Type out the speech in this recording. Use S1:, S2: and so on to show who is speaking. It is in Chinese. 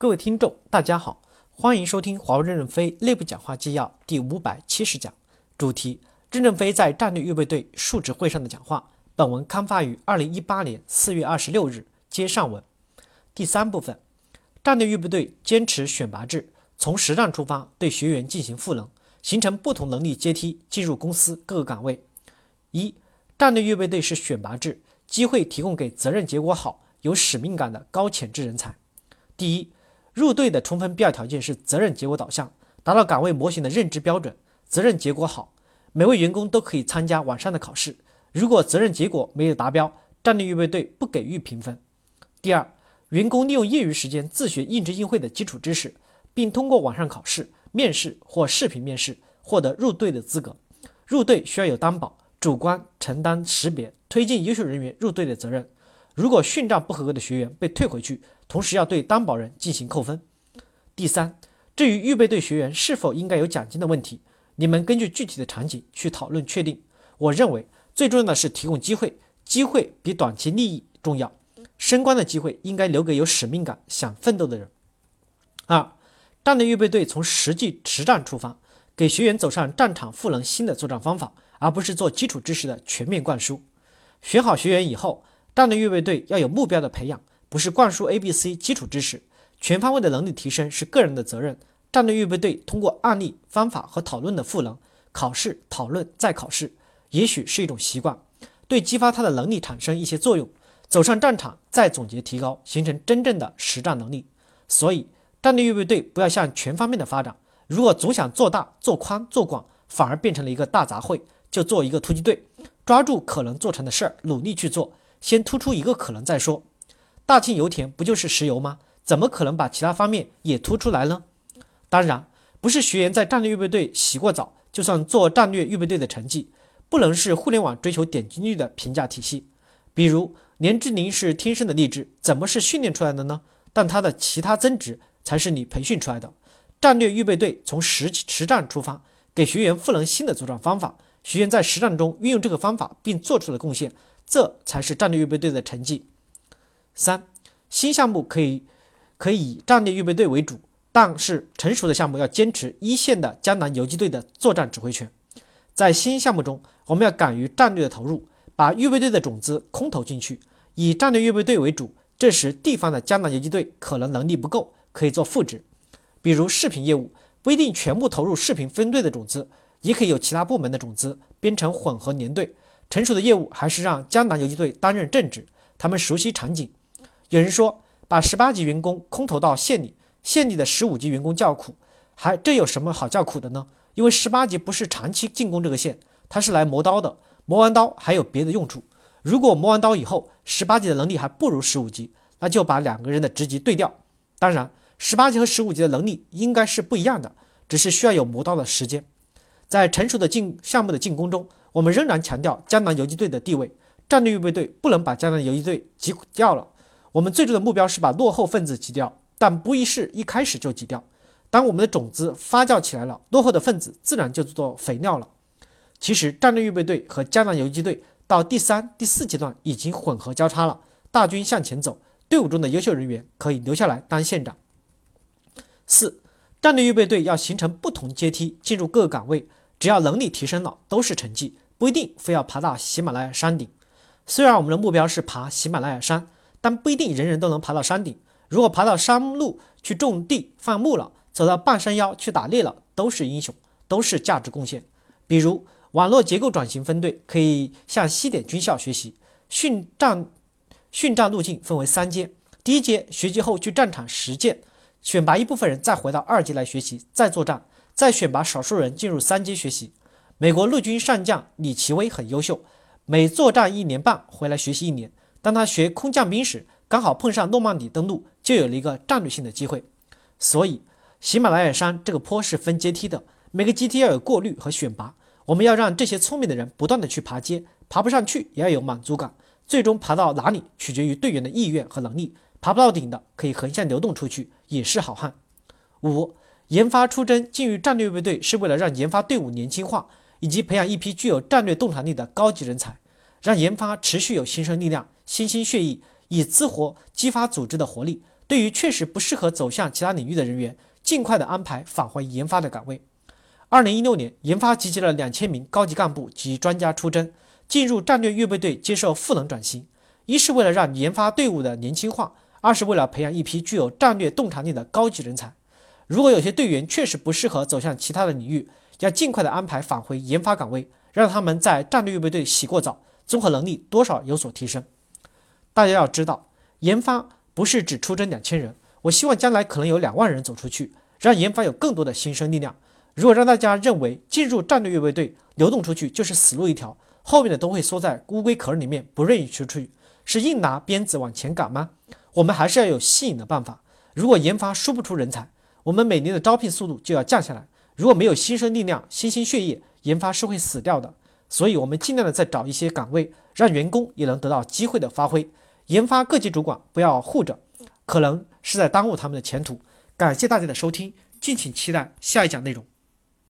S1: 各位听众，大家好，欢迎收听华为任正非内部讲话纪要第五百七十讲，主题：任正非在战略预备队述职会上的讲话。本文刊发于二零一八年四月二十六日，接上文。第三部分，战略预备队坚持选拔制，从实战出发，对学员进行赋能，形成不同能力阶梯进入公司各个岗位。一、战略预备队是选拔制，机会提供给责任结果好、有使命感的高潜质人才。第一。入队的充分必要条件是责任结果导向，达到岗位模型的认知标准，责任结果好，每位员工都可以参加网上的考试。如果责任结果没有达标，战略预备队不给予评分。第二，员工利用业余时间自学应知应会的基础知识，并通过网上考试、面试或视频面试获得入队的资格。入队需要有担保，主观承担识别、推进优秀人员入队的责任。如果训战不合格的学员被退回去。同时要对担保人进行扣分。第三，至于预备队学员是否应该有奖金的问题，你们根据具体的场景去讨论确定。我认为最重要的是提供机会，机会比短期利益重要。升官的机会应该留给有使命感、想奋斗的人。二，战略预备队从实际实战出发，给学员走上战场赋能新的作战方法，而不是做基础知识的全面灌输。选好学员以后，战略预备队要有目标的培养。不是灌输 A、B、C 基础知识，全方位的能力提升是个人的责任。战略预备队通过案例、方法和讨论的赋能，考试、讨论再考试，也许是一种习惯，对激发他的能力产生一些作用。走上战场再总结提高，形成真正的实战能力。所以，战略预备队不要向全方面的发展。如果总想做大、做宽、做广，反而变成了一个大杂烩，就做一个突击队，抓住可能做成的事儿，努力去做，先突出一个可能再说。大庆油田不就是石油吗？怎么可能把其他方面也突出来呢？当然，不是学员在战略预备队洗过澡就算做战略预备队的成绩，不能是互联网追求点击率的评价体系。比如连志玲是天生的励志，怎么是训练出来的呢？但他的其他增值才是你培训出来的。战略预备队从实实战出发，给学员赋能新的作战方法，学员在实战中运用这个方法并做出了贡献，这才是战略预备队的成绩。三新项目可以可以以战略预备队为主，但是成熟的项目要坚持一线的江南游击队的作战指挥权。在新项目中，我们要敢于战略的投入，把预备队的种子空投进去，以战略预备队为主。这时，地方的江南游击队可能能力不够，可以做副职，比如视频业务不一定全部投入视频分队的种子，也可以有其他部门的种子编成混合连队。成熟的业务还是让江南游击队担任正职，他们熟悉场景。有人说，把十八级员工空投到县里，县里的十五级员工叫苦，还这有什么好叫苦的呢？因为十八级不是长期进攻这个县，他是来磨刀的，磨完刀还有别的用处。如果磨完刀以后，十八级的能力还不如十五级，那就把两个人的职级对调。当然，十八级和十五级的能力应该是不一样的，只是需要有磨刀的时间。在成熟的进项目的进攻中，我们仍然强调江南游击队的地位，战略预备队不能把江南游击队挤掉了。我们最终的目标是把落后分子挤掉，但不一是一开始就挤掉。当我们的种子发酵起来了，落后的分子自然就做肥料了。其实，战略预备队和江南游击队到第三、第四阶段已经混合交叉了。大军向前走，队伍中的优秀人员可以留下来当县长。四、战略预备队要形成不同阶梯进入各个岗位，只要能力提升了，都是成绩，不一定非要爬到喜马拉雅山顶。虽然我们的目标是爬喜马拉雅山。但不一定人人都能爬到山顶。如果爬到山路去种地放牧了，走到半山腰去打猎了，都是英雄，都是价值贡献。比如网络结构转型分队可以向西点军校学习训战，训战路径分为三阶：第一阶学习后去战场实践，选拔一部分人再回到二级来学习，再作战，再选拔少数人进入三阶学习。美国陆军上将李奇微很优秀，每作战一年半回来学习一年。当他学空降兵时，刚好碰上诺曼底登陆，就有了一个战略性的机会。所以，喜马拉雅山这个坡是分阶梯的，每个阶梯要有过滤和选拔。我们要让这些聪明的人不断的去爬阶，爬不上去也要有满足感。最终爬到哪里，取决于队员的意愿和能力。爬不到顶的，可以横向流动出去，也是好汉。五、研发出征进入战略预备队，是为了让研发队伍年轻化，以及培养一批具有战略洞察力的高级人才，让研发持续有新生力量。新鲜血液以激活激发组织的活力，对于确实不适合走向其他领域的人员，尽快的安排返回研发的岗位。二零一六年，研发集结了两千名高级干部及专家出征，进入战略预备队接受赋能转型。一是为了让研发队伍的年轻化，二是为了培养一批具有战略洞察力的高级人才。如果有些队员确实不适合走向其他的领域，要尽快的安排返回研发岗位，让他们在战略预备队洗过澡，综合能力多少有所提升。大家要知道，研发不是只出征两千人，我希望将来可能有两万人走出去，让研发有更多的新生力量。如果让大家认为进入战略预备队流动出去就是死路一条，后面的都会缩在乌龟壳里面，不愿意出去，是硬拿鞭子往前赶吗？我们还是要有吸引的办法。如果研发输不出人才，我们每年的招聘速度就要降下来。如果没有新生力量、新鲜血液，研发是会死掉的。所以，我们尽量的再找一些岗位，让员工也能得到机会的发挥。研发各级主管不要护着，可能是在耽误他们的前途。感谢大家的收听，敬请期待下一讲内容。